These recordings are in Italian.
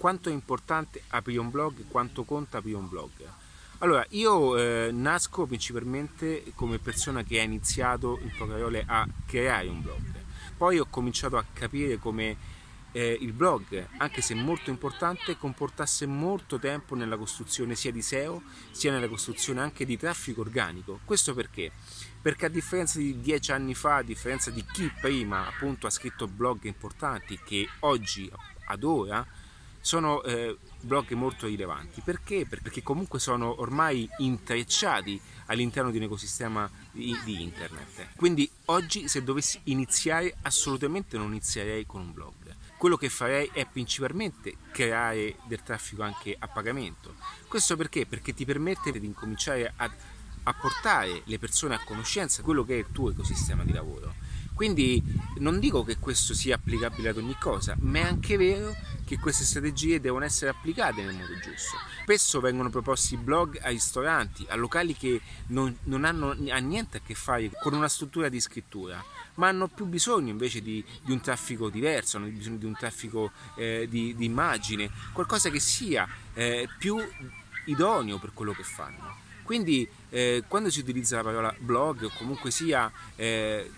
quanto è importante aprire un blog, quanto conta aprire un blog. Allora, io eh, nasco principalmente come persona che ha iniziato in poche parole a creare un blog. Poi ho cominciato a capire come eh, il blog, anche se molto importante, comportasse molto tempo nella costruzione sia di SEO sia nella costruzione anche di traffico organico. Questo perché? Perché a differenza di dieci anni fa, a differenza di chi prima appunto ha scritto blog importanti che oggi ad ora sono eh, blog molto rilevanti. Perché? Perché comunque sono ormai intrecciati all'interno di un ecosistema di, di, internet. Quindi oggi se dovessi iniziare assolutamente non inizierei con un blog. Quello che farei è principalmente creare del traffico anche a pagamento. Questo perché? Perché ti permette di incominciare a, a portare le persone a conoscenza di quello che è il tuo ecosistema di lavoro quindi non dico che questo sia applicabile ad ogni cosa, ma è anche vero che queste strategie devono essere applicate nel modo giusto. Spesso vengono proposti blog a ristoranti, a locali che non, non hanno niente a che fare con una struttura di scrittura, ma hanno più bisogno invece di, di un traffico diverso, hanno bisogno di un traffico eh, di, di, immagine, qualcosa che sia eh, più idoneo per quello che fanno. Quindi eh, quando si utilizza la parola blog o comunque sia eh,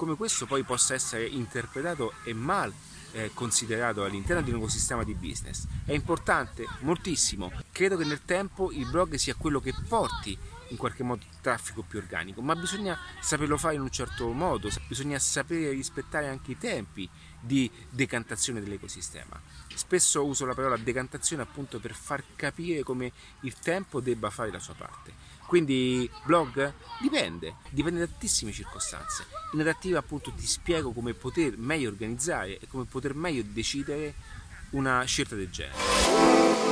come questo poi possa essere interpretato e mal eh, considerato all'interno di un ecosistema di business. È importante, moltissimo. Credo che nel tempo il blog sia quello che porti in qualche modo traffico più organico, ma bisogna saperlo fare in un certo modo, bisogna sapere rispettare anche i tempi di decantazione dell'ecosistema. Spesso uso la parola decantazione appunto per far capire come il tempo debba fare la sua parte. Quindi blog? Dipende, dipende da tantissime circostanze. In adattiva appunto ti spiego come poter meglio organizzare e come poter meglio decidere una scelta del genere.